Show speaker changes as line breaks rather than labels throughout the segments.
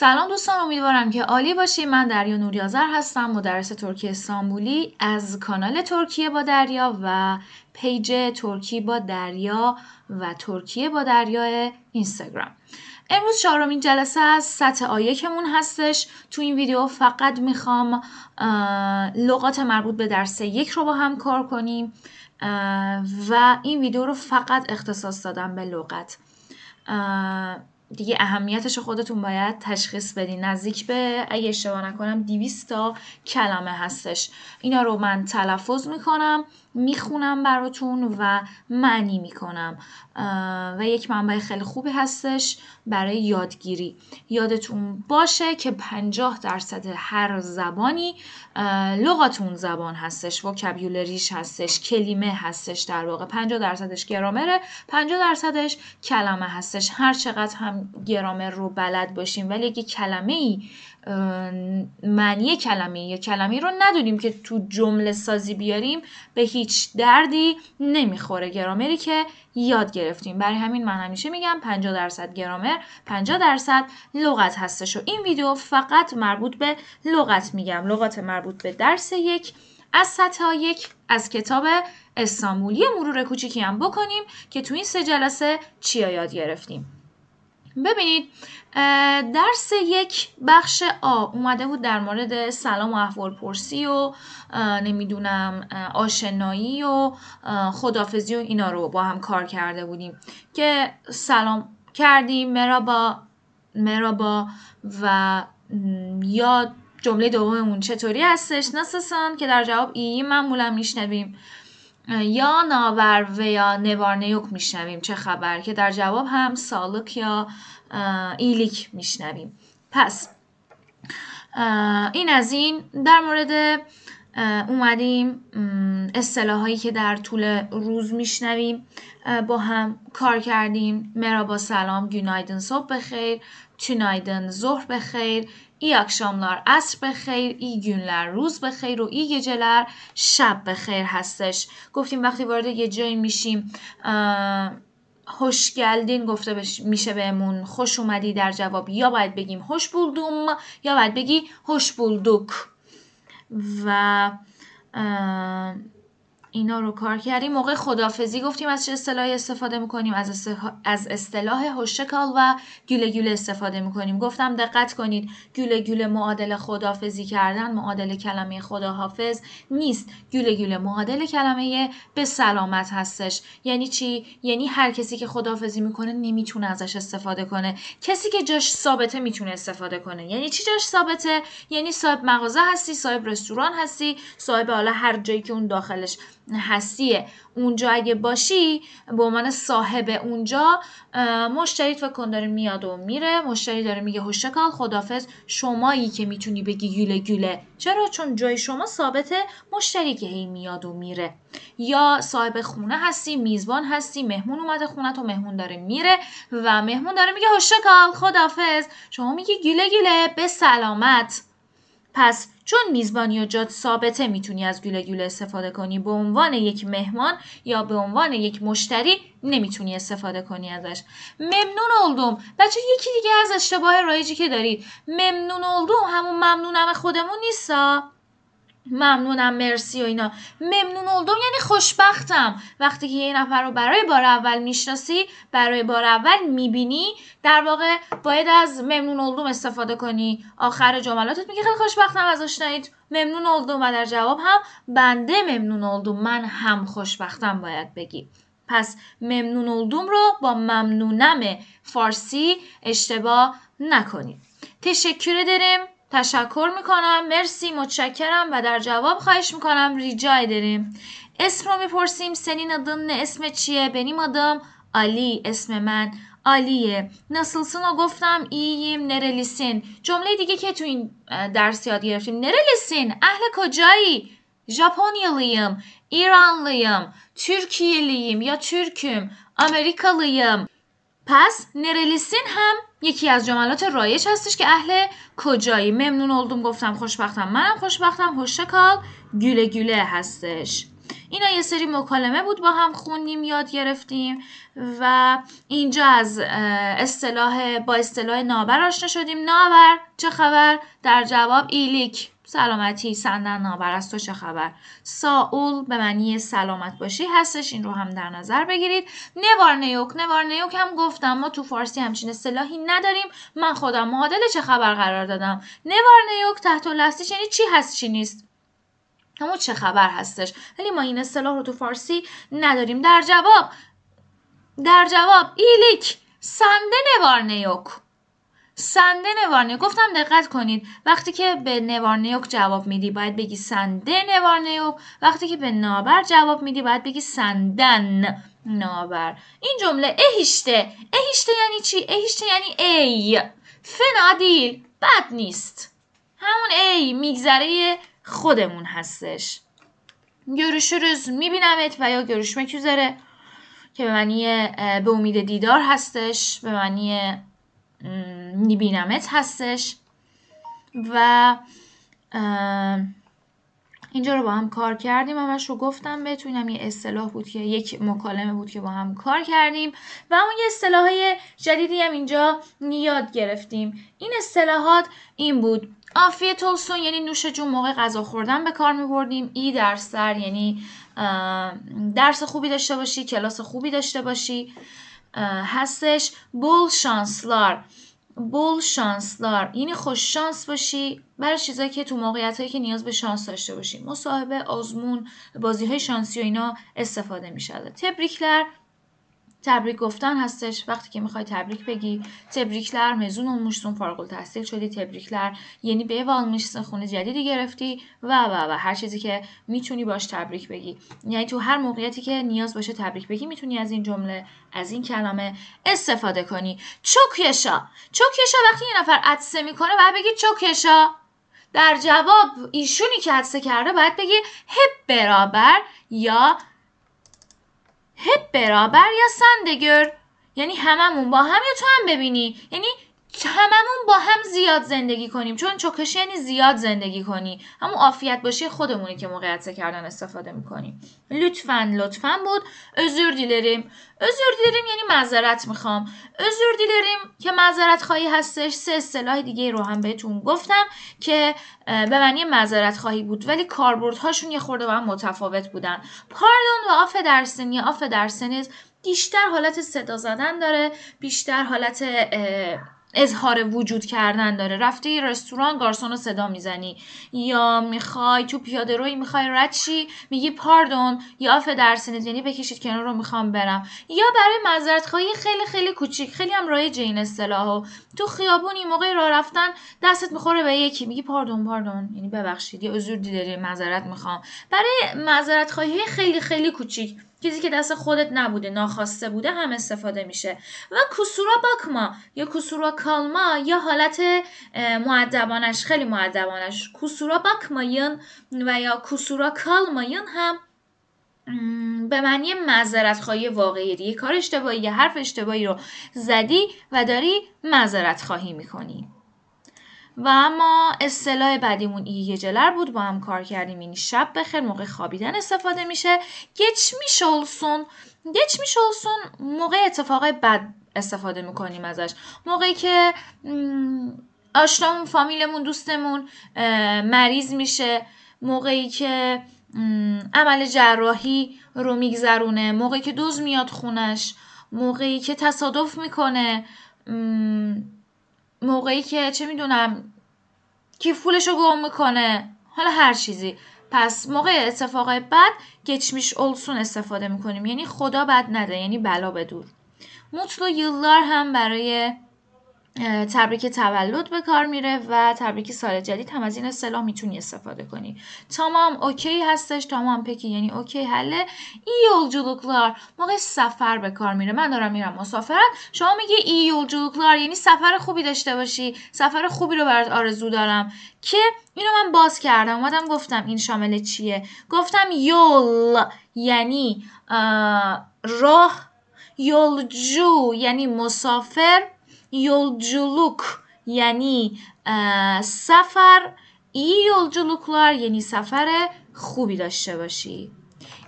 سلام دوستان امیدوارم که عالی باشید من دریا نوریازر هستم مدرس ترکی استانبولی از کانال ترکیه با دریا و پیج ترکی با دریا و ترکیه با دریا اینستاگرام. امروز چهارمین جلسه از سطح A یکمون هستش. تو این ویدیو فقط می‌خوام لغات مربوط به درس یک رو با هم کار کنیم و این ویدیو رو فقط اختصاص دادم به لغت. دیگه اهمیتش خودتون باید تشخیص بدین. نزدیک به اگه اشتباه نکنم 200 تا کلمه هستش. اینا رو من تلفظ می‌کنم. می‌خونم براتون و معنی می‌کنم. و یک منبع خیلی خوبی هستش برای یادگیری. یادتون باشه که 50 درصد هر زبانی لغتون زبان هستش وکبیولریش هستش کلمه هستش در واقع. 50 درصدش گرامره 50 درصدش کلمه هستش. هر چقدر هم گرامر رو بلد باشیم ولی اگه کلمه ای معنی کلمه یا کلمه رو ندونیم که تو جمله سازی بیاریم به هیچ دردی نمی‌خوره. گرامری که یاد گرفتیم. برای همین من همیشه میگم 50 درصد گرامر 50 درصد لغت هستش. و این ویدیو فقط مربوط به لغت میگم. لغات مربوط به درس یک از سطح یک از کتاب استانبولی مرور کوچیکی هم بکنیم که تو این سه جلسه چیا یاد گرفتیم. ببینید درس یک بخش آ اومده بود در مورد سلام و احوال پرسی و نمی‌دونم آشنایی و خدافزی و اینا رو با هم کار کرده بودیم که سلام کردیم مرابا مرابا و یا جمله دوممون چطوری هستش؟ نسسان که در جواب ای معمولا میشنویم. یا ناور و یا نوار نیوک میشنویم چه خبر؟ که در جواب هم سالک یا ایلیک میشنویم. پس این از این. در مورد اومدیم اصطلاحایی که در طول روز میشنویم با هم کار کردیم. مرابا سلام گونایدن صبح بخیر. تونایدن ظهر بخیر ای اکشاملار عصر بخیر ای گونلر روز بخیر و ای گجلر شب بخیر هستش گفتیم وقتی وارد یه جایی میشیم خوشگلدین گفته میشه بهمون خوش اومدی در جواب یا باید بگیم خوش بولدوم یا باید بگی خوش بولدوک و اینا رو کار کردیم. موقع خدافزی گفتیم از چه اصطلاحی استفاده می‌کنیم؟ از, از اصطلاح هوشکال و گوله گوله استفاده می‌کنیم. گفتم دقت کنید گوله گوله معادل خدافزی کردن معادل کلمه خداحافظ نیست. گوله گوله معادل کلمه به سلامت هستش. یعنی چی؟ یعنی هر کسی که خدافزی می‌کنه نمی‌تونه ازش استفاده کنه. کسی که جاش ثابته می‌تونه استفاده کنه. یعنی چی جاش ثابته؟ یعنی صاحب مغازه هستی صاحب رستوران هستی صاحب حالا هر جایی که اون داخلش هستیه. اونجا اگه باشی به عنوان صاحب اونجا مشتری فکر کن داره میاد و میره. مشتری داره میگه هوشکال خدافز شمایی که می‌تونی بگی گوله گوله چرا؟ چون جای شما ثابته مشتری که هی میاد و میره. یا صاحب خونه هستی میزبان هستی مهمون اومده خونه تو مهمون داره میره و مهمون داره میگه هوشکال خدافز شما میگی گوله گوله به سلامت. پس چون میزبانی و جات ثابته می‌تونی از گوله گوله استفاده کنی. به عنوان یک مهمان یا به عنوان یک مشتری نمی‌تونی استفاده کنی ازش. ممنون اولدوم. بچه یکی دیگه از اشتباه رایجی که دارید ممنون اولدوم. همون ممنونم خودمون نیستا. ممنونم مرسی و اینا. ممنون اولدم یعنی خوشبختم. وقتی که یه نفر رو برای بار اول می‌شناسی برای بار اول می‌بینی در واقع باید از ممنون اولدم استفاده کنی. آخر جملاتت میگه خیلی خوشبختم از آشنایید ممنون اولدم و در جواب هم بنده ممنون اولدم من هم خوشبختم باید بگی. پس ممنون اولدم رو با ممنونم فارسی اشتباه نکنید. تشکر داریم تشکر می‌کنم. مرسی متشکرم و در جواب خواهش می‌کنم ریجای داریم. اسم رو می‌پرسیم. سنین adın نه. اسم چیه؟ بنیم آدم علی اسم من عالیه. نسلسون رو گفتم. اییم. نرلیسین جمله دیگه که تو این درس یاد گرفتیم. نرلیسین اهل کجایی؟ ژاپنیالıyım ایرانلıyım ترکیeliyim یا ترکم امریکالıyım پس نرلیسین هم یکی از جملات رایج هستش که اهل کجایی؟ ممنون oldum گفتم خوشبختم. منم خوشبختم. هوشکال گوله گوله هستش. اینا یه سری مکالمه بود با هم خوندیم یاد گرفتیم و اینجا از اصطلاح با اصطلاح نابر آشنا شدیم. نابر چه خبر؟ در جواب ایلیک. سلامتی سندن نابر. از تو چه خبر؟ ساول به معنی سلامت باشی هستش. این رو هم در نظر بگیرید. نوار نیوک. نوار نیوک هم گفتم ما تو فارسی همچین اصطلاحی نداریم. من خودم معادل چه خبر قرار دادم؟ نوار نیوک تحت لستش یعنی چی هست چی نیست؟ همون چه خبر هستش. ولی ما این اصطلاح رو تو فارسی نداریم. در جواب در جواب ایلیک. سنده نوار نیوک. سنده نوارنیوک گفتم دقت کنید. وقتی که به نوارنیوک جواب میدی باید بگی سنده نوارنیوک وقتی که به نابر جواب میدی باید بگی سندن نابر. این جمله اهیشته. اهیشته یعنی چی؟ اهیشته یعنی ای. فنادیل بد نیست. همون ای میگذره خودمون هستش. görüşürüz میبینمت و یا görüşmek üzere که به معنی به امید دیدار هستش به معنی میبینمت هستش. و اینجا رو با هم کار کردیم. همش رو گفتم بهتون یه اصطلاح بود که یک مکالمه بود که با هم کار کردیم. و اون یه اصطلاح های جدیدی هم اینجا یاد گرفتیم. این اصطلاحات این بود. آفیه تولسون یعنی نوش جون موقع غذا خوردن به کار می بردیم ای در یعنی درس خوبی داشته باشی کلاس خوبی داشته باشی هستش. بول شانسلار. بول شانسلار یعنی خوش شانس باشی برای چیزایی که تو موقعیت هایی که نیاز به شانس داشته باشی. مصاحبه آزمون بازی های شانسی و اینا استفاده می شده تبریکلر تبریک گفتن هستش. وقتی که می‌خوای تبریک بگی تبریکلر مزون olmuşsun فارغ التحصیل شدی تبریکلر یعنی به almışsın خونه جدیدی گرفتی و و و. هر چیزی که می‌تونی باش تبریک بگی. یعنی تو هر موقعیتی که نیاز باشه تبریک بگی می‌تونی از این جمله از این کلمه استفاده کنی. چوکیشا چوکیشا وقتی یه نفر عطسه می‌کنه باید بگی چوکیشا در جواب ایشونی که عطسه کرده باید بگی هپ برابر یا هپ برابر یا سندگر یعنی هممون با هم یا تو هم ببینی. یعنی هممون با هم زیاد زندگی کنیم. چون چکش یعنی زیاد زندگی کنی. همون عافیت باشی خودمونی که موقعیت کردن استفاده می‌کنیم لطفا لطفا بود. ازور دیلریم ازور دیلریم یعنی معذرت می‌خوام. ازور دیلریم که معذرت خواهی هستش. سه اصطلاح دیگه رو هم بهتون گفتم که به معنی معذرت خواهی بود. ولی کاربردهاشون یه خورده با هم متفاوت بودن. pardon و affedersin یا affedersin بیشتر حالت صدا زدن داره. بیشتر حالت اظهار وجود کردن داره. رفته یه رستوران گارسون رو صدا می‌زنی. یا می‌خوای تو پیاده روی می‌خوای رد شی میگی pardon یا affedersin یعنی بکشید کنار رو می‌خوام برم. یا برای معذرت خواهی خیلی خیلی کوچیک خیلی هم رایج این اصطلاحو تو خیابونی موقع راه رفتن دستت می‌خوره به یکی میگی pardon pardon یعنی ببخشید یا عذر دیداری معذرت می‌خوام. برای معذرت خواهی خیلی خیلی کوچیک. چیزی که دست خودت نبوده ناخواسته بوده هم استفاده میشه. و کسورا باکما یا کسورا کالما یا حالت معدبانش خیلی معدبانش کسورا باکمایون و یا کسورا کالمایون هم به معنی معذرت خواهی واقعی دیگه. کار اشتباهی یا حرف اشتباهی رو زدی و داری معذرت خواهی می‌کنی. و اما اصطلاح بعدیمون جلر بود با هم کار کردیم. این شب بخیر موقع خوابیدن استفاده میشه. گچ میشولسون گچ میشولسون موقع اتفاق بد استفاده می‌کنیم ازش. موقعی که آشنامون فامیلمون دوستمون مریض میشه. موقعی که عمل جراحی رو میگذرونه. موقعی که دوز میاد خونش. موقعی که تصادف می‌کنه. موقعی که چه می‌دونم که پولش رو گم می‌کنه حالا هر چیزی. پس موقع اتفاقای بد geçmiş olsun استفاده می‌کنیم. یعنی خدا بد نده یعنی بلا بدور. mutlu yıllar هم برای تبریک تولد به کار میره و تبریک سال جدید هم از این اصطلاح می‌تونی استفاده کنی. tamam okay هستش tamam peki یعنی okay حله. iyi yolculuklar موقع سفر به کار میره. من دارم میرم مسافرت. شما میگی ای yolculuklar یعنی سفر خوبی داشته باشی. سفر خوبی رو برات آرزو دارم. که اینو من باز کردم. اومدم گفتم این شامل چیه؟ گفتم یول یعنی راه. یولجو یعنی مسافر. Yolculuk یعنی سفر ای یولculuklar یعنی سفر خوبی داشته باشی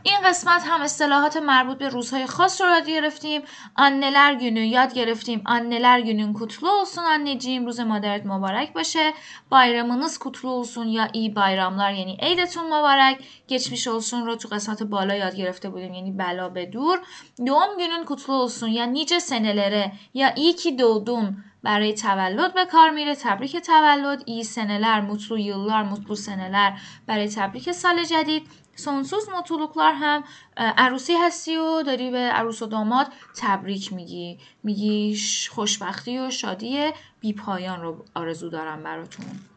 این قسمت هم اصطلاحات مربوط به روزهای خاص رو یاد گرفتیم. آننلر günü یاد گرفتیم. آننلر günün kutlu olsun anneciğim روز مادرت مبارک باشه. bayramınız kutlu olsun یا ای bayramlar یعنی عیدتون مبارک. geçmiş olsun رو تو قسمت بالا یاد گرفته بودیم یعنی بلا به دور. doğum günün kutlu olsun یا نیچه senelere یا iyi ki doğdun برای تولد به کار میره. تبریک تولد. ای سنلر مطلو یıllar مطلو سنلر برای تبریک سال جدید. سونسوز مطلوقلار هم عروسی هستی و داری به عروس و داماد تبریک میگی. میگی خوشبختی و شادی بی پایان رو آرزو دارم براتون.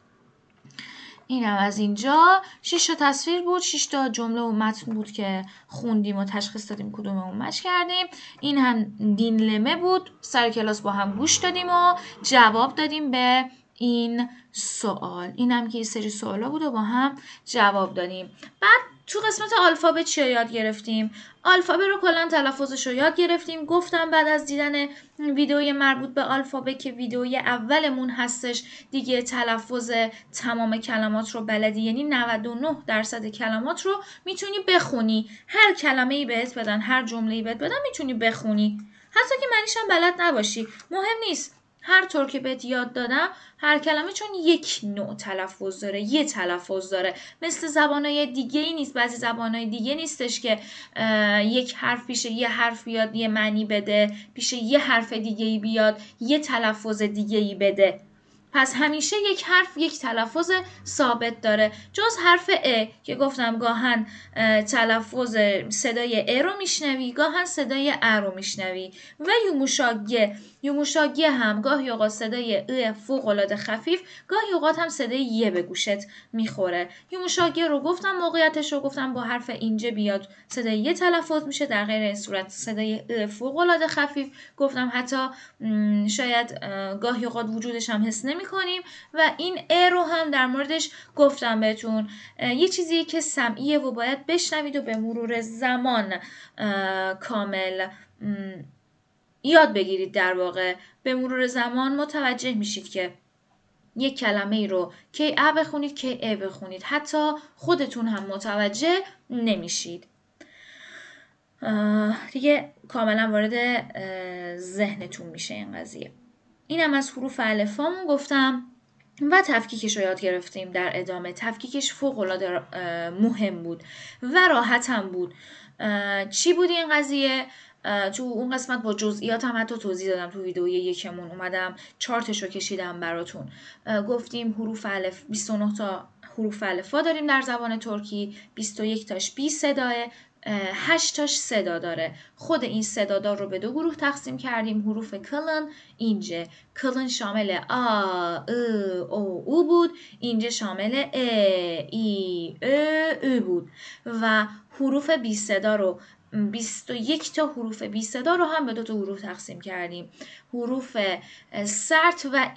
اینم از اینجا. 6 تا تصویر بود 6 تا جمله و متن بود که خوندیم و تشخیص دادیم کدوم اون مچ کردیم. این هم دینلمه بود سر کلاس با هم گوش دادیم و جواب دادیم به این سوال. این هم که یه سری سوالا بود و با هم جواب دادیم. بعد تو قسمت آلفابت چی یاد گرفتیم. آلفابت رو کلا تلفظش رو یاد گرفتیم. گفتم بعد از دیدن ویدئوی مربوط به آلفابت که ویدئوی اولمون هستش دیگه تلفظ تمام کلمات رو بلدی. یعنی 99 درصد کلمات رو می‌تونی بخونی. هر کلمه ای بهت بدن هر جمله ای بهت بدن می‌تونی بخونی. حتی که منیشم بلد نباشی. مهم نیست. هر طور که بهت یاد دادم هر کلمه چون یک نوع تلفظ داره یه تلفظ داره. مثل زبانهای دیگه ای نیست بعضی زبانهای دیگه نیستش که یک حرف پیش یه حرف بیاد یه معنی بده پیش یه حرف دیگه ای بیاد یه تلفظ دیگه ای بده. پس همیشه یک حرف یک تلفظ ثابت داره. جز حرف ا که گفتم گاهن تلفظ صدای ا رو میشنوی گاهن صدای ا رو میشنوی. و یوموشاگه یوموشاگه هم گاهی اوقات صدای ا فوق العاده خفیف گاهی اوقات هم صدای یه به گوشت می‌خوره. یوموشاگه رو گفتم موقعیتش رو گفتم با حرف اینجا بیاد. صدای یه تلفظ میشه در غیر این صورت. صدای ا فوق العاده خفیف گفتم حتی شاید گاهی اوقات وجودش هم حس نمی کنیم و این ا رو هم در موردش گفتم بهتون. یه چیزی که سمعیه و باید بشنوید و به مرور زمان کامل یاد بگیرید در واقع. به مرور زمان متوجه میشید که یک کلمه ای رو کی ا بخونید کی ا بخونید. حتی خودتون هم متوجه نمیشید. دیگه کاملا وارد ذهنتون میشه این قضیه. اینم از حروف الفامون گفتم و تفکیکش رو یاد گرفتیم در ادامه. تفکیکش فوق العاده مهم بود و راحت هم بود چی بود این قضیه؟ تو اون قسمت با جزئیات هم حتی توضیح دادم تو ویدئوی یکمون. اومدم چارتش رو کشیدم براتون. گفتیم حروف الف 29 تا حروف الفا داریم در زبان ترکی. 21 تاش بی صداه. هشتاش صدا داره. خود این صدادار رو به دو گروه تقسیم کردیم. حروف کلن اینجا کلن شامل آ او او بود. اینجا شامل ا ای ا او بود. و حروف بی صدا رو 21 تا حروف بی صدا رو هم به دو تا گروه تقسیم کردیم. حروف سرت و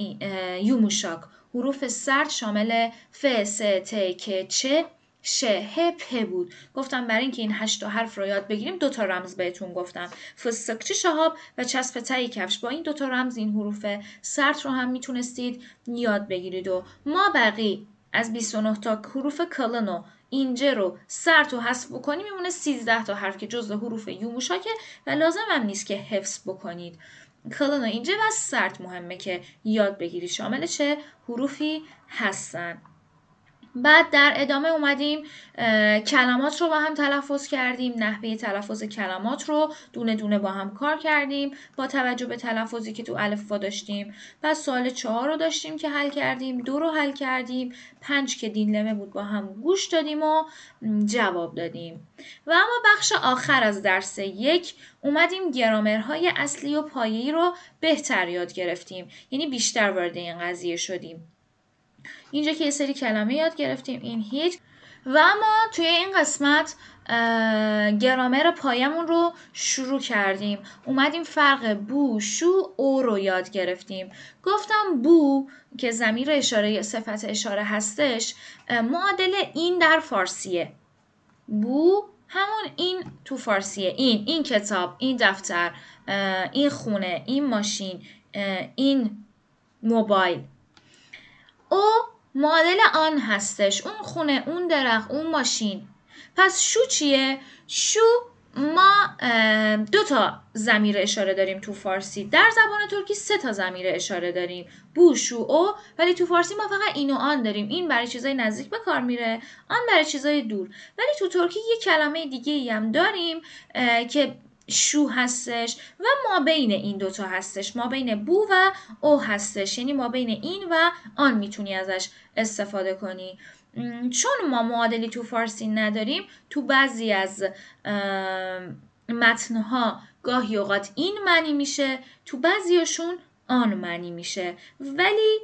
یوموشاک. حروف سرت شامل ف س ت ک چه شه پ بود. گفتم برای اینکه این هشت حرف رو یاد بگیریم دو تا رمز بهتون گفتم. فسکچی شهاب و چسب تایی کفش. با این دو تا رمز این حروف سرت رو هم می‌تونستید یاد بگیرید. و ما بقی از 29 تا حروف کلن اینجا رو سرت و حذف بکنیم. میمونه 13 تا حرف که جزء حروف یوموشاکه و لازم هم نیست که حفظ بکنید. کلن و اینجا و سرت مهمه که یاد بگیرید. شامل چه حروفی هستن؟ بعد در ادامه اومدیم کلمات رو با هم تلفظ کردیم نحوه تلفظ کلمات رو دونه دونه با هم کار کردیم با توجه به تلفظی که تو الفبا داشتیم. بعد سوال چهار رو داشتیم که حل کردیم دو رو حل کردیم پنج که دینلمه بود با هم گوش دادیم و جواب دادیم. و اما بخش آخر از درس یک اومدیم گرامرهای اصلی و پایه‌ای رو بهتر یاد گرفتیم. یعنی بیشتر وارد این قضیه شدیم. اینجا که یه سری کلمه یاد گرفتیم این هیچ. و اما توی این قسمت گرامر پایمون رو شروع کردیم. اومدیم فرق بو شو او رو یاد گرفتیم. گفتم بو که زمیر اشاره صفت اشاره هستش معادل این در فارسیه. بو همون این تو فارسیه. این این کتاب این دفتر این خونه این ماشین این موبایل. او معادل آن هستش. اون خونه اون درخت اون ماشین. پس شو چیه؟ شو ما دو تا زمیر اشاره داریم تو فارسی. در زبان ترکی سه تا زمیر اشاره داریم. بو شو او. ولی تو فارسی ما فقط این و آن داریم. این برای چیزای نزدیک به کار میره. آن برای چیزای دور. ولی تو ترکی یه کلمه دیگه ای هم داریم که شو هستش و ما بین این دوتا هستش. ما بین بو و او هستش. یعنی ما بین این و آن می‌تونی ازش استفاده کنی. چون ما معادلی تو فارسی نداریم تو بعضی از متنها گاهی اوقات این معنی میشه تو بعضیاشون آن معنی میشه. ولی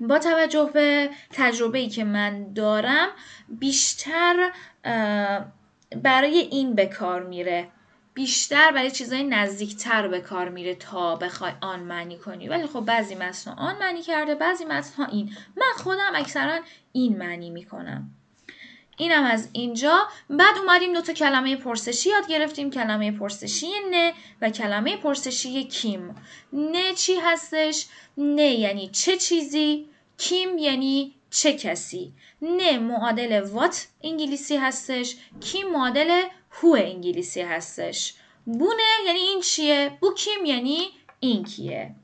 با توجه به تجربه ای که من دارم بیشتر برای این به کار میره. بیشتر برای چیزای نزدیکتر به کار میره تا بخوای آن معنی کنی. ولی خب بعضی متن آن معنی کرده بعضی متن این. من خودم اکثرا این معنی می‌کنم. اینم از اینجا. بعد اومدیم دو تا کلمه پرسشی یاد گرفتیم. کلمه پرسشی نه و کلمه پرسشی کیم. نه چی هستش؟ نه یعنی چه چیزی؟ کیم یعنی چه کسی؟ نه معادل وات انگلیسی هستش کیم معادل هو انگلیسی هستش. بونه یعنی این چیه؟ بو کیم یعنی این کیه.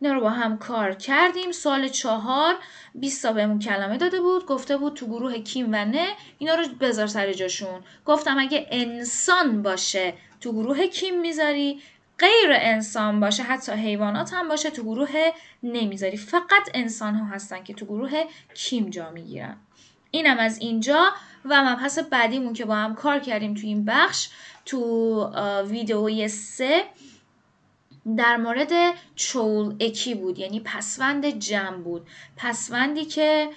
اینا رو با هم کار کردیم. سال چهار 20 تا بهمون کلمه داده بود گفته بود تو گروه کیم و نه اینا رو بذار سر جاشون. گفتم اگه انسان باشه تو گروه کیم می‌ذاری غیر انسان باشه حتی حیوانات هم باشه تو گروه نمی‌ذاری. فقط انسان ها هستن که تو گروه کیم جا می‌گیرن. اینم از اینجا و مبحث بعدیمون که با هم کار کردیم تو این بخش تو ویدئوی سه در مورد چول اکی بود یعنی پسوند جمع بود. پسوندی که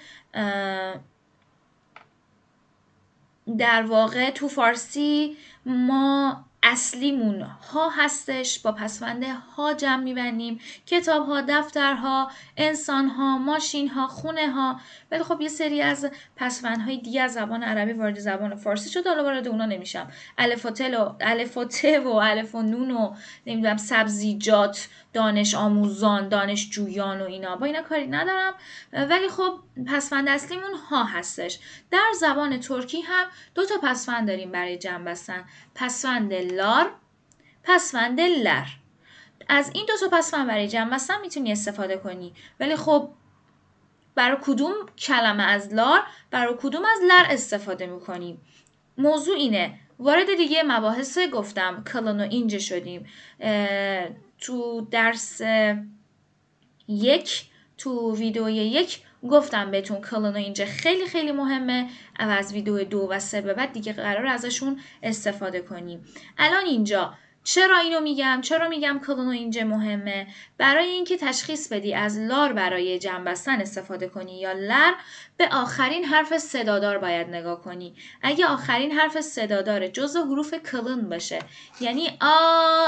در واقع تو فارسی ما اصلیمون ها هستش. با پسوند ها جمع میبندیم. کتاب ها دفترها انسان ها ماشین ها خونه ها. ولی خب یه سری از پسوند های دیگه زبان عربی وارد زبان فارسی شد. حالا وارد اونا نمیشم. الف و تل و الف و ت و الف و نون و نمی‌دونم سبزیجات دانش آموزان دانش جویان و اینا. با اینا کاری ندارم. ولی خب پسوند اصلیمون ها هستش. در زبان ترکی هم دو تا پسوند داریم برای جمع بستن. پسوند لار پسوند لر. از این دو تا پسوند برای جمع بستن می‌تونی استفاده کنی. ولی خب برای کدوم کلمه از لار برای کدوم از لر استفاده می‌کنیم موضوع اینه. وارد دیگه مباحث گفتم کلون و اینجا شدیم. تو درس یک تو ویدیو یک گفتم بهتون کلون و اینجا خیلی خیلی مهمه. و از ویدیو دو و سه به بعد دیگه قرار ازشون استفاده کنیم. الان اینجا چرا اینو میگم؟ چرا میگم کلون و اینجا مهمه؟ برای اینکه تشخیص بدی از لار برای جمع بستن استفاده کنی یا لر به آخرین حرف صدادار باید نگاه کنی. اگه آخرین حرف صدادار جز حروف کلون باشه. یعنی آ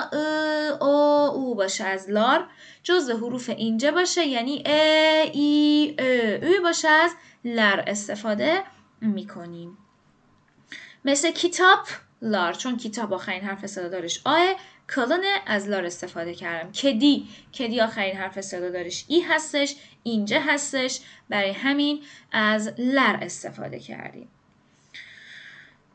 او او باشه از لار. جز حروف اینجا باشه یعنی ا ای ا باشه از لر استفاده می‌کنیم. مثل کتاب لار چون کتاب آخرین حرف صدا دارش آه کلن از لار استفاده کردم. کدی کدی آخرین حرف صدا دارش ای هستش اینجا هستش برای همین از لر استفاده کردیم.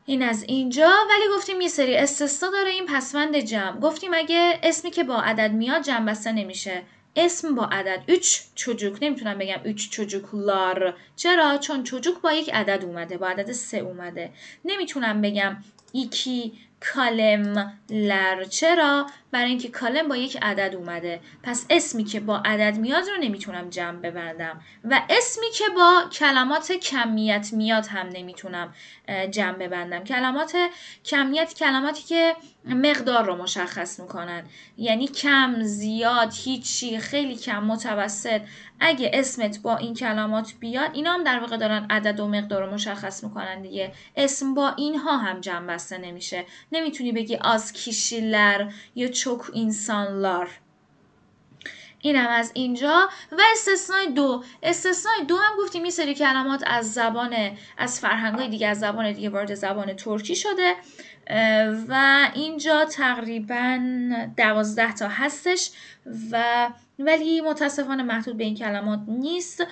این از اینجا ولی گفتیم یه سری استثنا داره این پسوند جمع. گفتیم اگه اسمی که با عدد میاد جمع بسته نمیشه. اسم با عدد. 3 çocuk نمی‌تونم بگم 3 لار. چرا؟ چون چوجوک با یک عدد اومده با عدد سه اومده. نمی‌تونم بگم ایکی لر. چرا؟ برای اینکه کالم با یک عدد اومده. پس اسمی که با عدد میاد رو نمی‌تونم جمع ببندم. و اسمی که با کلمات کمیت میاد هم نمی‌تونم جمع ببندم. کلمات کمیت کلماتی که مقدار رو مشخص می‌کنن. یعنی کم زیاد هیچی خیلی کم متوسط. اگه اسمت با این کلمات بیاد اینا هم در واقع دارن عدد و مقدار رو مشخص می‌کنن دیگه. اسم با اینها هم جمع بسته نمیشه. نمی‌تونی بگی از کیشیلر یا çok insanlar اینم از اینجا. و استثنای دو. استثنای دو هم گفتیم این سری کلمات از زبان از فرهنگای دیگه از زبان دیگه وارد زبان ترکی شده. و اینجا تقریبا دوازده تا هستش و ولی متاسفانه محدود به این کلمات نیست.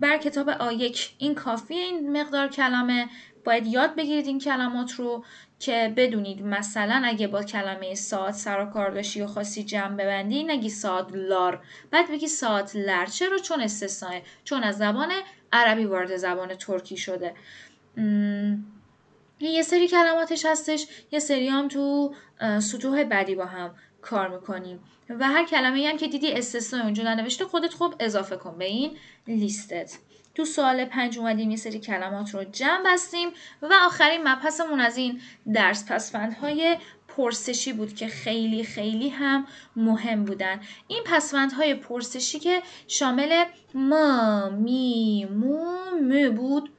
بر کتاب آ1 این کافیه این مقدار کلمه. باید یاد بگیرید این کلمات رو که بدونید مثلا اگه با کلمه ساعت سر و کار داشتی و خواستی جمع ببندی نگی ساعت لار. بعد بگی ساعت لر چرا؟ چون استثنائه چون از زبان عربی وارد زبان ترکی شده. یه سری کلماتش هستش یه سری هم تو سطوح بعدی با هم کار می‌کنیم. و هر کلمه هم که دیدی استثناء اونجا ننوشته خودت خوب اضافه کن به این لیستت. تو سوال پنج اومدیم یه سری کلمات رو جمع بستیم و آخرین مبحثمون از این درس پسفندهای پرسشی بود که خیلی خیلی هم مهم بودن. این پسفندهای پرسشی که شامل ما می مو مو بود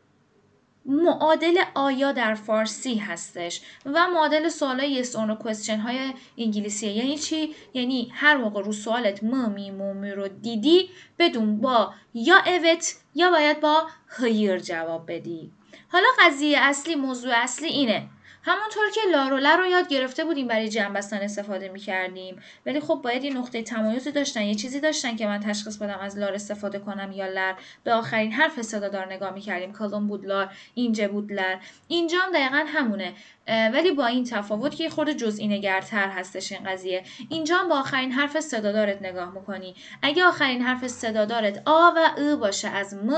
معادل آیا در فارسی هستش و معادل سوال یس اون کوشن های انگلیسی یعنی چی؟ یعنی هر موقع رو سوالت مامی مومی رو دیدی بدون با یا اوت یا باید با هیر جواب بدی. حالا قضیه اصلی موضوع اصلی اینه. همونطور که لاروله رو یاد گرفته بودیم برای جمع بستن استفاده می کردیم ولی خب باید یه نقطه تمایزی داشتن یه چیزی داشتن که من تشخیص بدم از لار استفاده کنم یا لر به آخرین حرف صدادار نگاه می کردیم کدوم بود لار اینجا بود لر اینجا هم دقیقا همونه. ولی با این تفاوت که خود جزئی نگرتر هستش این قضیه. اینجا هم با آخرین حرف صدادارت نگاه می‌کنی. اگه آخرین حرف صدادارت آ و او باشه از م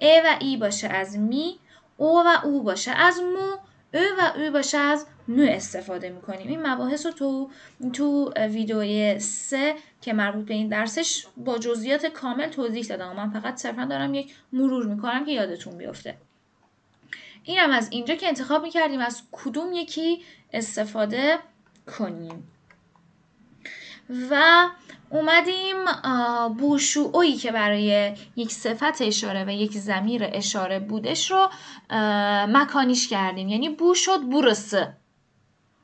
ا و ای باشه از می او و او باشه از مو او و او باشه از مو استفاده می‌کنیم. این مباحث رو تو تو ویدیوی سه که مربوط به این درسش با جزئیات کامل توضیح دادم. من فقط صرفا دارم یک مرور می‌کنم که یادتون بیفته. اینم از اینجا که انتخاب می‌کردیم از کدوم یکی استفاده کنیم. و اومدیم بوشوعی که برای یک صفت اشاره و یک زمیر اشاره بودش رو مکانیش کردیم. یعنی بو شد بورسه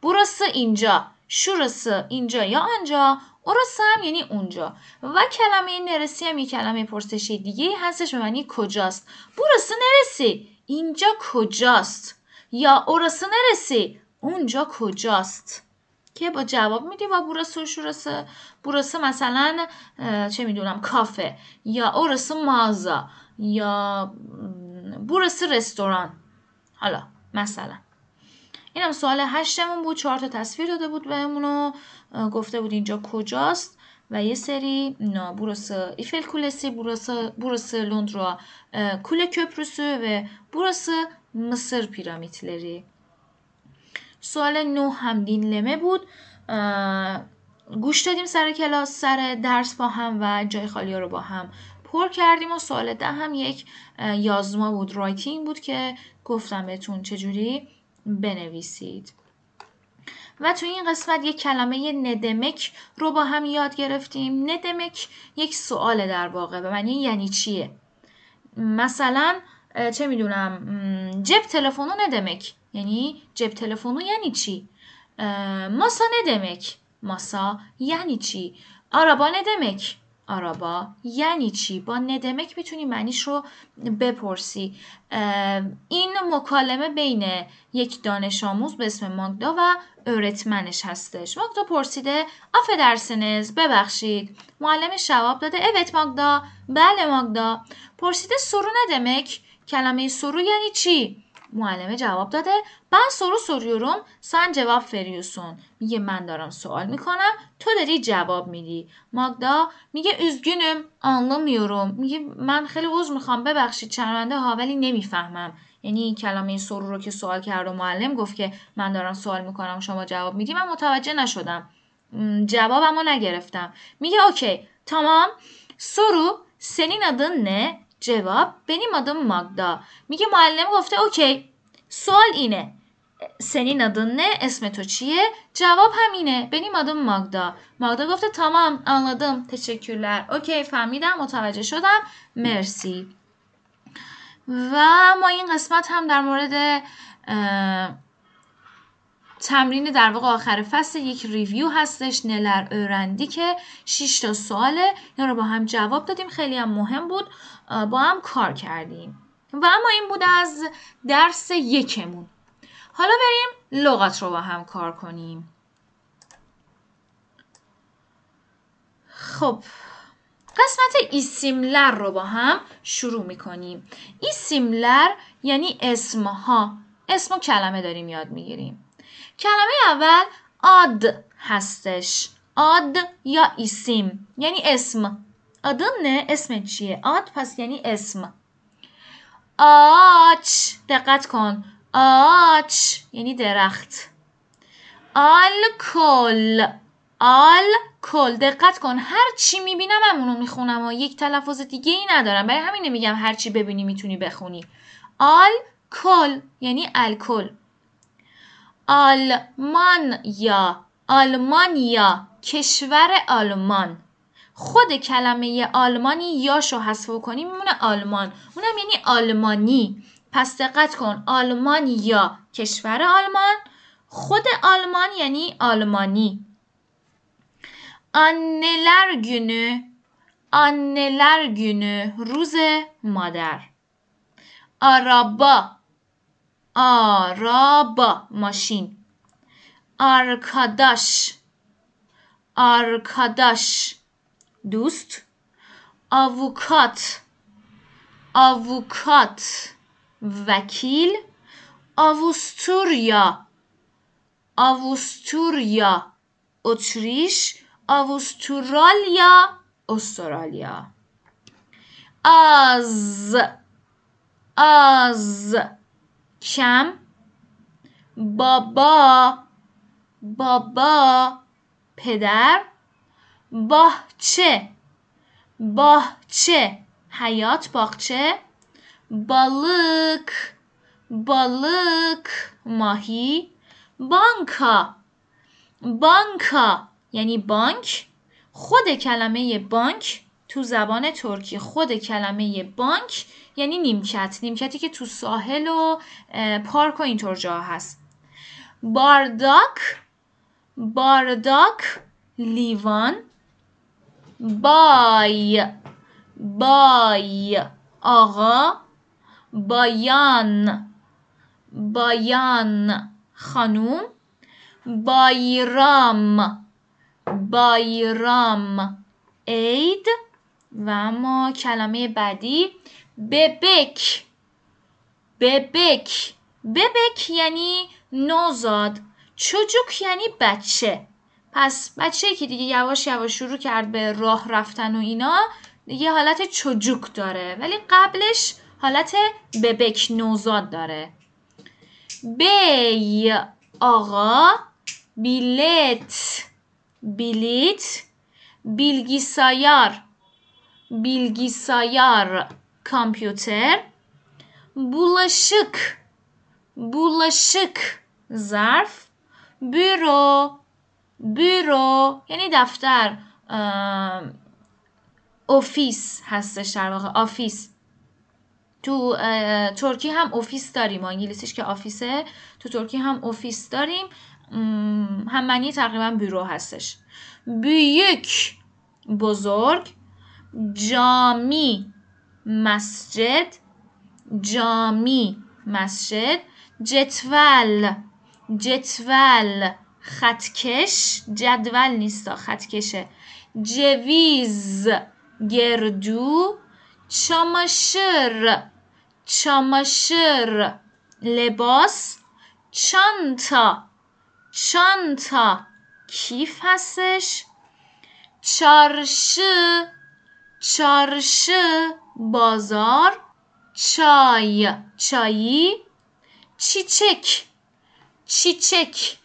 بورسه اینجا. شورسه اینجا یا آنجا. اورسه هم یعنی اونجا. و کلمه نرسی هم یک کلمه پرسشی دیگه هستش به معنی کجاست. بورسه نرسی. اینجا کجاست؟ یا اورسه نرسی. اونجا کجاست؟ که با جواب میدی و بورسه و شورسه بورسه مثلا چه می‌دونم کافه یا اورسه مازا یا بورسه رستوران. حالا مثلا. اینم سوال هشتمون بود. چهار تا تصویر داده بود بهمون و گفته بود اینجا کجاست و یه سری burası ایفل Kulesi, burası, burası Londra Kule Köprüsü ve burası Mısır piramitleri. سوال نه هم dinleme بود. گوش دادیم سر کلاس سر درس با هم و جای خالی رو با هم پر کردیم و سوال ده هم یک yazma بود. writing بود که گفتم بهتون چجوری بنویسید. و تو این قسمت یک کلمه ne demek رو با هم یاد گرفتیم. ne demek یک سوال در واقع. به معنی یعنی چیه؟ مثلا چه می‌دونم جب تلفنو ندمک. یعنی جب تلفنو یعنی چی؟ ماسا ندمک. ماسا یعنی چی؟ آرابا ندمک. آرابا یعنی چی؟ با ندمک می‌تونی معنیش رو بپرسی. این مکالمه بین یک دانش آموز به اسم ماگدا و öğretmenش هستش. ماگدا پرسیده آفه درسنز ببخشید. معلم جواب داده evet ماگدا. بله ماگدا. پرسیده سرو ندمک؟ کلمه سرو یعنی چی؟ معلمه جواب داده ben soru soruyorum sen cevap veriyorsun. میگه من دارم سوال می‌کنم تو داری جواب میدی ماگدا میگه üzgünüm? Anlamıyorum. میگه من خیلی عذر می‌خوام ببخشید شرمنده ها ولی نمی‌فهمم یعنی این کلمه سرو رو که سوال کرد و معلم گفت که من دارم سوال می‌کنم شما جواب میدی من متوجه نشدم جوابمو نگرفتم میگه okay tamam soru senin adın ne cevap benim adım Magda. میگه معلم گفته okay سوال اینه senin adın ne? اسم تو چیه جواب همینه benim adım Magda ماگدا گفته tamam anladım teşekkürler. okay فهمیدم متوجه شدم مرسی و ما این قسمت هم در مورد تمرین در واقع آخر فصل یک review هستش neler öğrendik که 6 تا سواله اینا رو با هم جواب دادیم خیلی هم مهم بود با هم کار کردیم. و اما این بود از درس یکمون. حالا بریم لغات رو با هم کار کنیم. خب قسمت isimler رو با هم شروع می‌کنیم. isimler یعنی اسمها. اسم و کلمه داریم یاد می‌گیریم. کلمه اول آد هستش. آد یا ایسیم یعنی اسم. آدم نه اسم چیه آد پس یعنی اسم آچ دقت کن آچ یعنی درخت آلکل آلکل دقت کن هر چی می‌بینم همونو می‌خونم و یک تلفظ دیگه ای ندارم برای همین نمیگم هر چی ببینی می‌تونی بخونی آلکل یعنی الکل آلمانیا آلمانیا کشور آلمان خود کلمه آلمانی یاشو حذف کنی میمونه آلمان. اونم یعنی آلمانی. پس دقت کن آلمانیا کشور آلمان خود آلمان یعنی آلمانی. Anneler günü Anneler günü روز مادر. araba araba ماشین. arkadaş arkadaş دوست. آووکات. آووکات. وکیل. آووستوریا. آووستوریا. اتریش. آووستورالیا. استرالیا. از از کم. بابا. بابا. پدر. باغچه باغچه حیات باغچه balık balık ماهی بانکا. بانکا یعنی بانک. خود کلمه بانک تو زبان ترکی خود کلمه بانک یعنی نیمکت. نیمکتی که تو ساحل و پارک و اینطور جا هست. بارداک بارداک لیوان. بای بای آقا بایان بایان خانوم بایرام بایرام عید و اما کلمه بعدی ببک ببک ببک یعنی نوزاد چوجوک یعنی بچه. پس بچه که دیگه یواش یواش شروع کرد به راه رفتن و اینا یه حالت چوجوک داره. ولی قبلش حالت ببک نوزاد داره. بی آقا بیلت بلیت bilgisayar bilgisayar کامپیوتر bulaşık bulaşık ظرف büro büro یعنی دفتر ofis هستش در واقع office. تو ترکی هم ofis داریم انگلیسیش که office ه. تو ترکی هم ofis داریم. هم معنی تقریبا büro هستش. büyük بزرگ cami مسجد cami مسجد جتول جتول. خطکش جدول نیستا خطکشه. جویز گردو چماشر چماشر لباس چانتا. چانتا. کیف هستش؟ چارشو چارشو بازار. چای. چایی. چیچک. چیچک.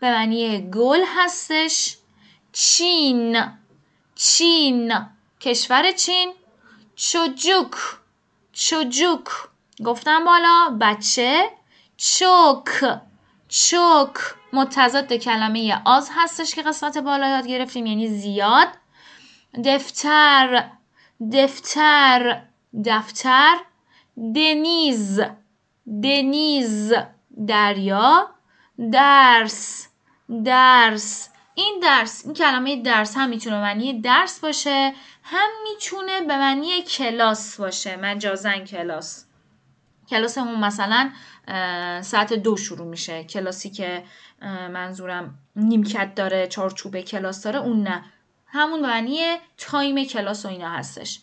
به معنی گل هستش. چین. چین. کشور چین. چوجوک. چوجوک. گفتم بالا. بچه. چوک. چوک. متضاد کلمه آز هستش که قسمت بالا یاد گرفتیم یعنی زیاد. دفتر. دفتر. دفتر. دنیز. دنیز. دریا. درس. درس. این درس این کلمه درس هم می‌تونه معنی درس باشه هم می‌تونه به معنی کلاس باشه مجازن کلاس. کلاسمون مثلا ساعت دو شروع میشه. کلاسی که منظورم نیمکت داره چارچوب کلاس داره اون نه. همون معنی تایم کلاس و اینا هستش.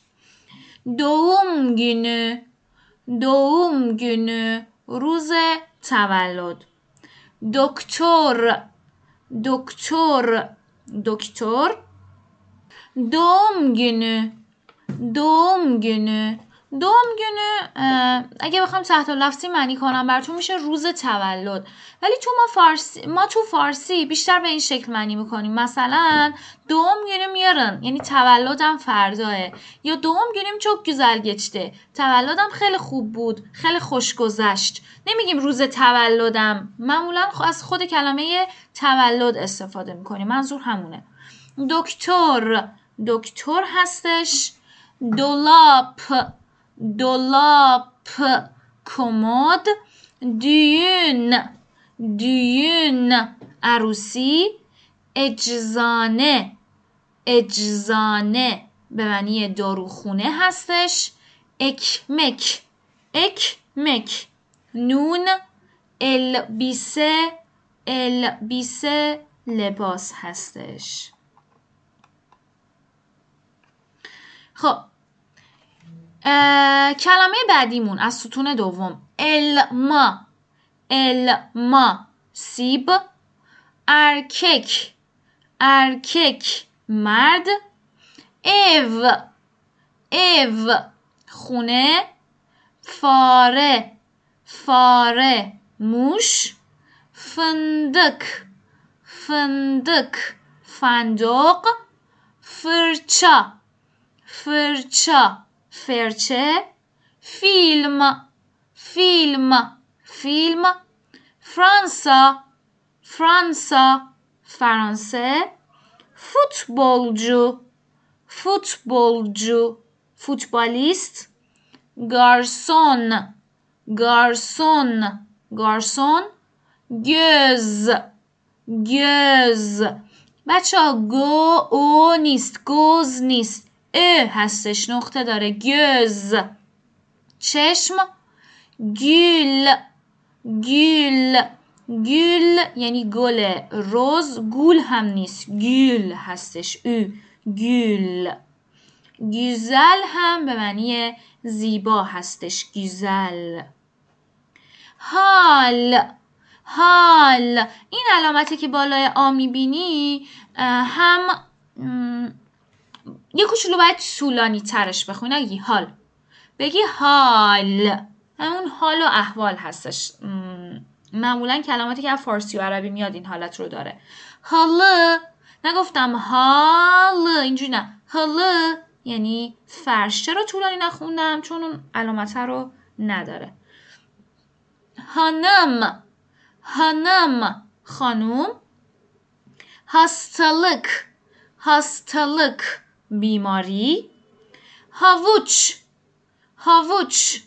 دوم گینه. دوم گینه. روز تولد. دکتر دکتر دکتر دوم گینه دوم گینه دوم گونه اگه بخوام تحت لفظی معنی کنم براتون میشه روز تولد. ولی تو ما فارسی ما تو فارسی بیشتر به این شکل معنی می‌کنیم. مثلا دوم günüm میارن یعنی تولدم فرداه یا دوم günüm çok güzel geçti تولدم خیلی خوب بود خیلی خوش گذشت. نمیگیم روز تولدم. معمولا از خود کلمه تولد استفاده می‌کنیم. منظور همونه. دکتر دکتر هستش. دولاب. دولاب کمد دیون دیون عروسی اجزانه. اجزانه به معنی داروخونه هستش. اکمک. اکمک. نون البیسه البیسه لباس هستش. خب کلمه بعدیمون از ستون دوم. الما الما سیب. ارکک. ارکک. مرد. او او خونه. فاره. فاره. موش. فندک فندک فندق. فرچا فرچا فرچه فیلم فیلم فیلم فرانسا فرانسا فرانسه فوتبولجو فوتبولجو فوتبالیست گارسون گارسون گارسون گز گز بچه ها گو او نیست گوز نیست ا هستش نقطه داره. گز. چشم. گل گل گل یعنی گل. روز. گول هم نیست. گل هستش. او گل گیزل هم به معنی زیبا هستش. گیزل. حال. حال. این علامتی که بالای آ می‌بینی هم یه کوچولو باید طولانی ترش بخونی نگی حال. بگی حال. همون حال و احوال هستش. معمولا کلماتی که فارسی و عربی میاد این حالت رو داره. حال نگفتم حال اینجوری نه. حال یعنی فرش چرا طولانی نخوندم چون اون علامت رو نداره. هانم هانم خانوم. هستلک هستلک بیماری. هاوچ هاوچ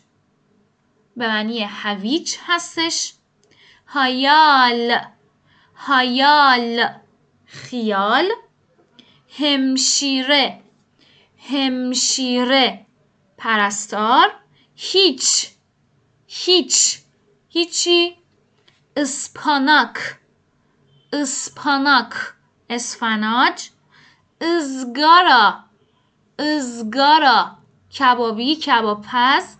به معنی هویج هستش. هایال. هایال. خیال. همشیره. همشیره. پرستار. هیچ. هیچ. هیچی. اسپاناک. اسپاناک. اسفناج. ازگارا؟ ازگارا؟ کبابی کباب پز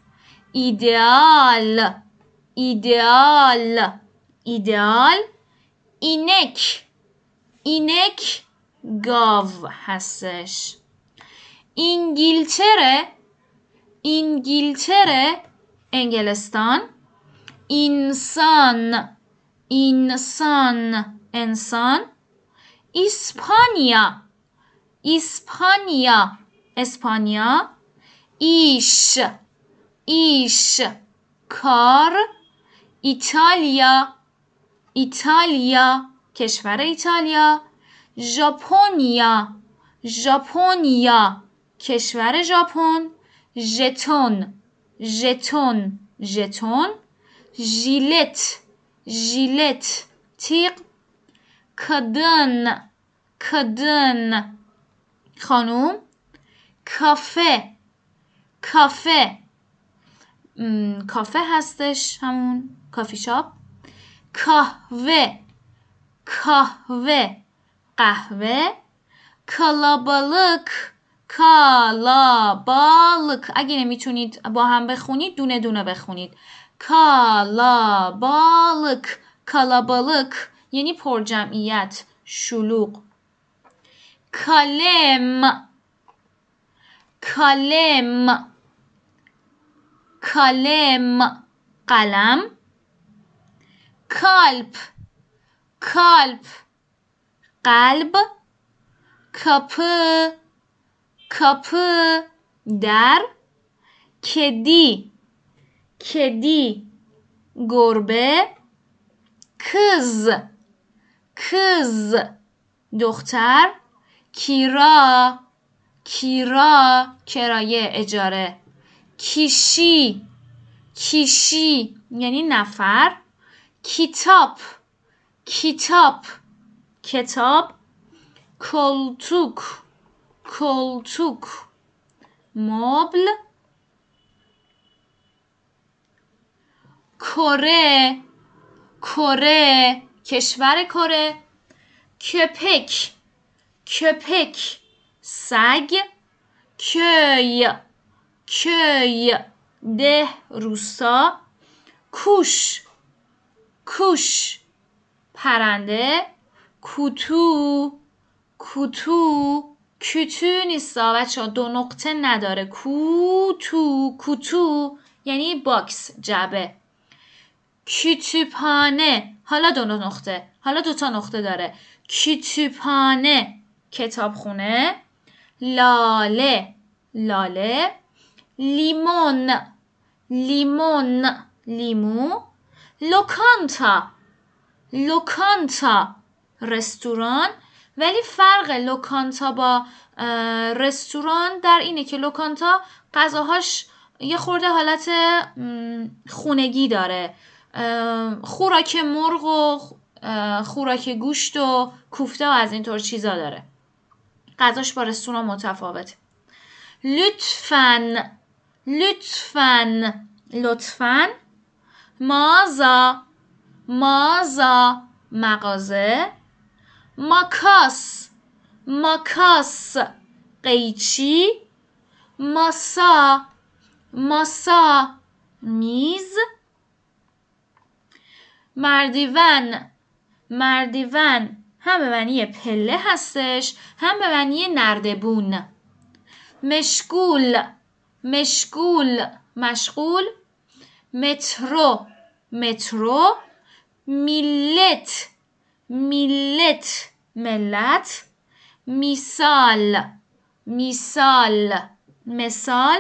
ایدئال. ایدئال. ایدئال؟ اینک. اینک گاو هستش. انگلتره انگلتره انگلستان. انسان انسان انسان. اسپانیا. اسپانیا اسپانیا ایش ایش کار ایتالیا ایتالیا کشور ایتالیا ژاپنیا ژاپنیا کشور ژاپن ژتون ژتون ژتون ژیلت ژیلت تیغ کدن کدن خانوم کافه. کافه. کافه هستش همون کافی شاپ. kahve kahve قهوه. کلابالک کالابالک. اگه نمی‌تونید با هم بخونید دونه دونه بخونید. کالابالک. کالابالک. یعنی پر جمعیت شلوغ. کالم کالم کالم قلم کالپ کالپ قلب کپ کپ در کدی کدی گربه کز کز دختر کیرا کیرا کرایه اجاره. کیشی کیشی یعنی نفر. کتاب کتاب کتاب. کلتوک کلتوک مبل. کره کره کشور کره. köpek köpek سگ köy köy ده روستا kuş kuş پرنده kutu kutu kötü نیستا بچه دو نقطه نداره kutu kutu یعنی box جعبه kütüphane حالا دو نقطه حالا دو تا نقطه داره kütüphane کتابخونه. lale. لاله. limon. limon. لیمو. lokanta. lokanta. رستوران. ولی فرق lokanta با رستوران در اینه که lokanta غذاهاش یه خورده حالت خونگی داره. خوراک مرغ و خوراک گوشت و کوفته و از اینطور چیزا داره. غذاش با رستوران متفاوته. لطفاً لطفاً لطفاً مازا مازا مغازه ماکاس ماکاس قیچی ماسا ماسا میز مردیون مردیون هم به معنی پله هستش هم به معنی نردبون. مشغول مشغول مشغول. مترو مترو. میلت میلت ملت. میسال میسال مثال.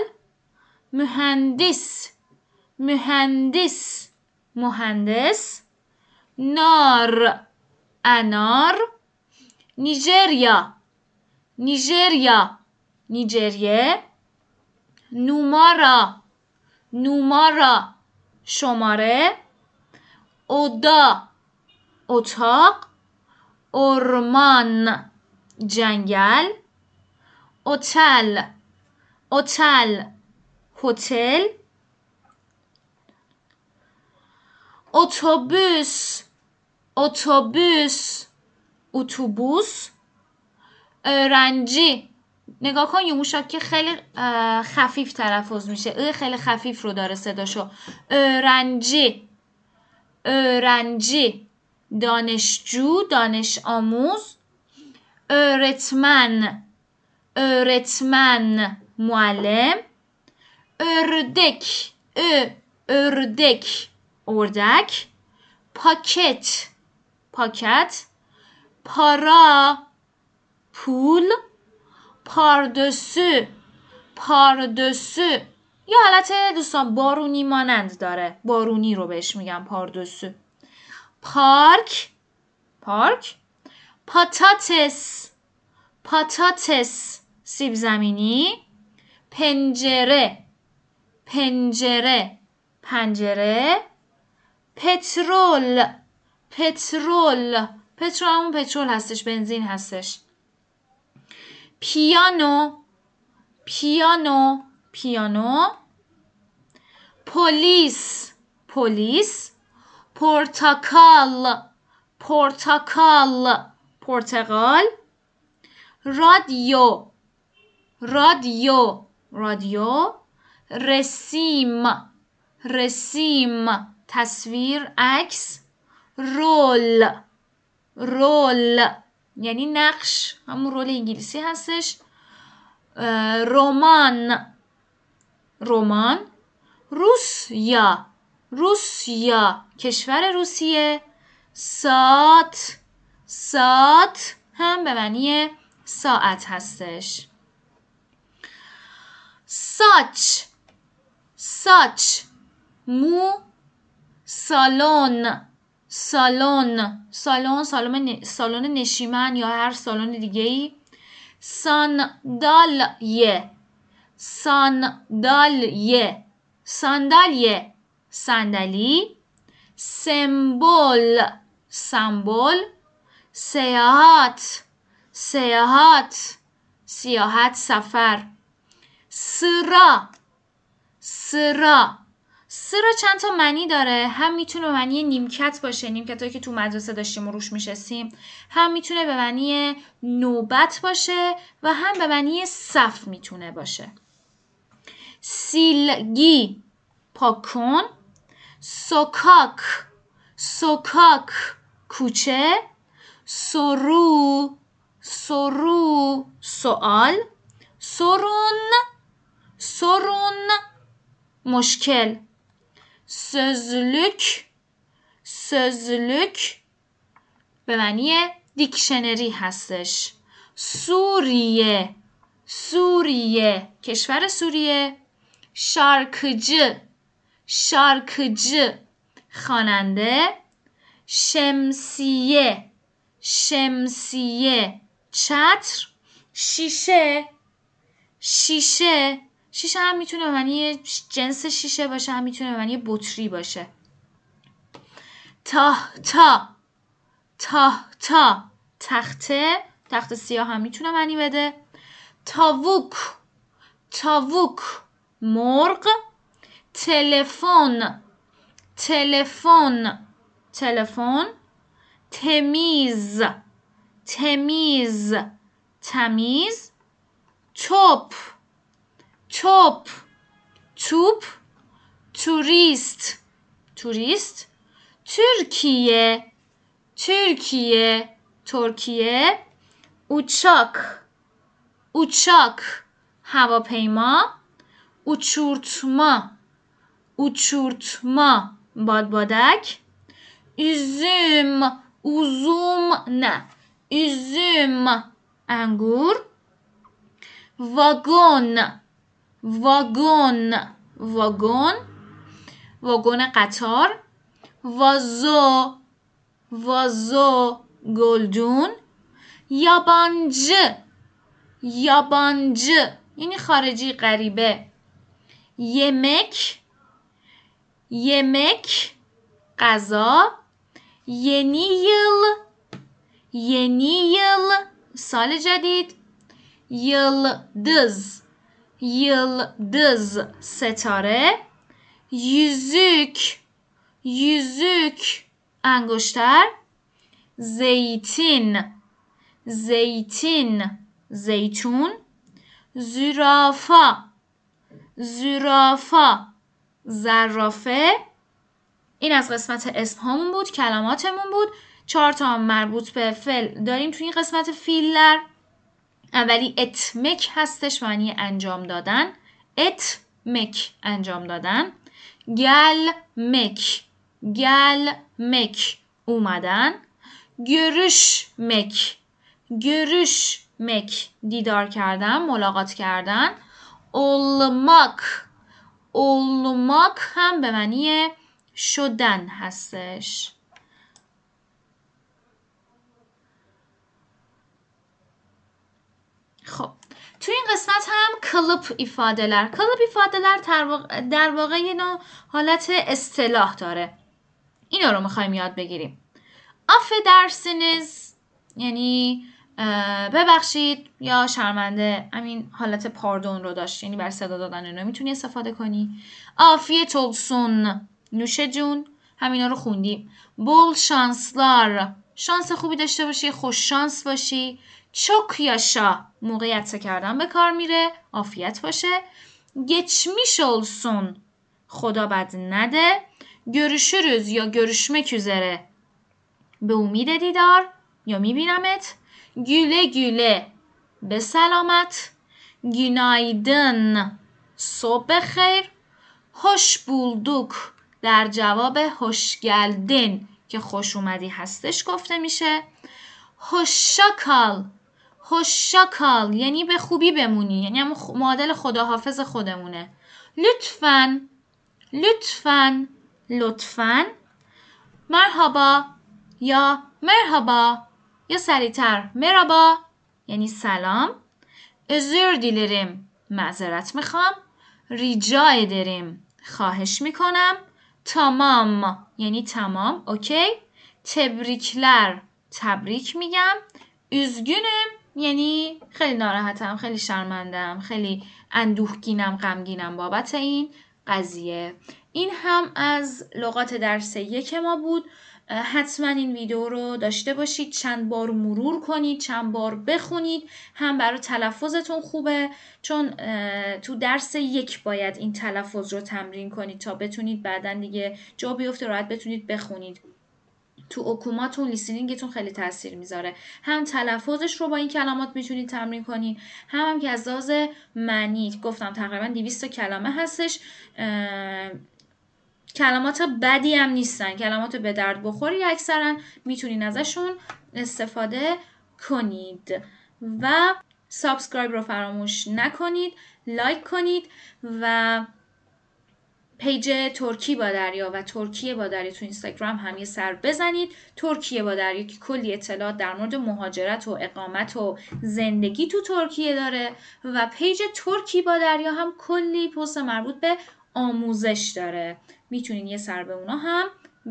مهندس مهندس مهندس. نار Anar. Nijerya. Nijerya. Nijerye. Numara. Numara. Şomare. Oda. Otak. Orman. Cengel. Otel. Otel. Hotel. Otobüs. اتوبوس اتوبوس رنجی. نگاه کن که خیلی خفیف تلفظ میشه. ا خیلی خفیف رو داره صداشو. رنجی. رنجی. دانشجو دانش آموز. ارتمن ارتمن معلم. اردک. ا اردک. اردک. پاکت. پاکت پارا پول پاردسو پاردسو. یه حالت دوستان بارونی مانند داره. بارونی رو بهش میگم پاردسو. پارک پارک. پاتاتس پاتاتس. سیب زمینی. پنجره پنجره. پنجره. پترول. پترول. پترول همون پترول هستش بنزین هستش. پیانو. پیانو. پیانو. پلیس. پلیس. پرتقال پرتقال پرتقال رادیو. رادیو. رادیو. رسیم. رسیم. تصویر عکس. رول. رول. یعنی نقش. همون رول انگلیسی هستش. رمان. رمان. روسیا. روسیا. کشور روسیه. سات. سات هم به معنی ساعت هستش. ساچ. ساچ. مو. سالن. سالن. سالن سالن سالن نشیمن یا هر سالن دیگه ای. ساندالیه. ساندالیه. ساندالیه. صندلی. سمبل. سمبل. سیاحت. سیاحت. سیاحت سفر. سرا. سرا. سرا چند تا معنی داره. هم می‌تونه به معنی نیمکت باشه نیمکت که تو مدرسه داشتیم و روش میشستیم. هم می‌تونه به معنی نوبت باشه و هم به معنی صف می‌تونه باشه. سیلگی پاکن سوکاک سوکاک کوچه. سرو سرو سوال. سرون سرون مشکل. سözlük سözlük به معنی دیکشنری هستش. سوریه سوریه کشور سوریه. شارکجı شارکجı خواننده. شمسیه شمسیه چتر. شیشه شیشه. شیشه هم می‌تونه معنی جنس شیشه باشه هم می‌تونه معنی بطری باشه. تا تا تا تا. تخته تخت سیاه هم می‌تونه معنی بده. تاووک تاووک. مرغ تلفن تلفن تلفن. تمیز تمیز تمیز. توپ توپ توپ توریست. توریست. ترکیه. ترکیه. ترکیه. اوچاک. اوچاک. هواپیما. اوچورتما. اوچورتما. بادبادک üzüm uzum نه. üzüm انگور. واگن. واگن. واگن. واگن قطار. وازو. وازو گلدون. یابانجı یابانجı یعنی خارجی غریبه. یمک. یمک. غذا. یعنی یل یعنی یل سال جدید. یلدز. Yıldız ستاره yüzük yüzük انگشتر زیتین زیتین زیتون زرافا زرافا زرافه این از قسمت اسم هامون بود کلماتمون بود. چهار تا مربوط به فل داریم. توی این قسمت فیلر اولی اتمک هستش معنی انجام دادن. اتمک انجام دادن. گل مک گل مک اومدن. گرش مک گرش مک دیدار کردن ملاقات کردن. اولماک اولماک هم به معنی شدن هستش. خب توی این قسمت هم کلپ ایفادهلر کلپ ایفادهلر در واقع یه نوع حالت اصطلاح داره. اینا رو می‌خوایم یاد بگیریم. affedersiniz یعنی ببخشید یا شرمنده همین حالت پاردون رو داشت. یعنی بر صدا دادن رو می‌تونی استفاده کنی. آفیت olsun نوشه جون. همینا رو خوندیم. بول شانسلار. شانس خوبی داشته باشی خوش شانس باشی. چوک یاشا موقعیت کردن به کار میره عافیت باشه. geçmiş olsun خدا بد نده. görüşürüz یا görüşmek üzere به امید دیدار یا میبینمت. güle güle به سلامت. günaydın صبح خیر. hoş bulduk در جواب geldin که خوش اومدی هستش گفته میشه. hoşça خوششاکال یعنی به خوبی بمونی یعنی هم معادل خداحافظ خودمونه. لطفا لطفا لطفا مرحبا یا مرحبا یا سریعتر مرحبا یعنی سلام. ازر دیلریم معذرت می‌خوام. ریجای داریم خواهش می‌کنم. تمام یعنی تمام اوکی. تبریکلر تبریک میگم. üzgünüm. یعنی خیلی ناراحتم خیلی شرمندم خیلی اندوهگینم غمگینم بابت این قضیه. این هم از لغات درس یک ما بود. حتما این ویدیو رو داشته باشید. چند بار مرور کنید چند بار بخونید. هم برای تلفظتون خوبه چون تو درس یک باید این تلفظ رو تمرین کنید تا بتونید بعدا دیگه جا بیفته راحت بتونید بخونید. تو اوکوماتون لیسینینگتون خیلی تاثیر می‌ذاره. هم تلفظش رو با این کلمات می‌تونید تمرین کنید هم, هم که از لحاظ معنی. گفتم تقریبا 200 کلمه هستش. کلمات بدی هم نیستن. کلمات به درد بخوری اکثرا می‌تونید ازشون استفاده کنید. و subscribe رو فراموش نکنید لایک کنید و پیج ترکی با دریا و ترکیه با دریا تو اینستاگرام هم یه سر بزنید ترکیه با دریا که کلی اطلاعات در مورد مهاجرت و اقامت و زندگی تو ترکیه داره و پیج ترکی با دریا هم کلی پست مربوط به آموزش داره می‌تونید یه سر به اونا هم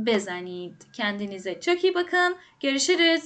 بزنید. Çok iyi bakın. Görüşürüz.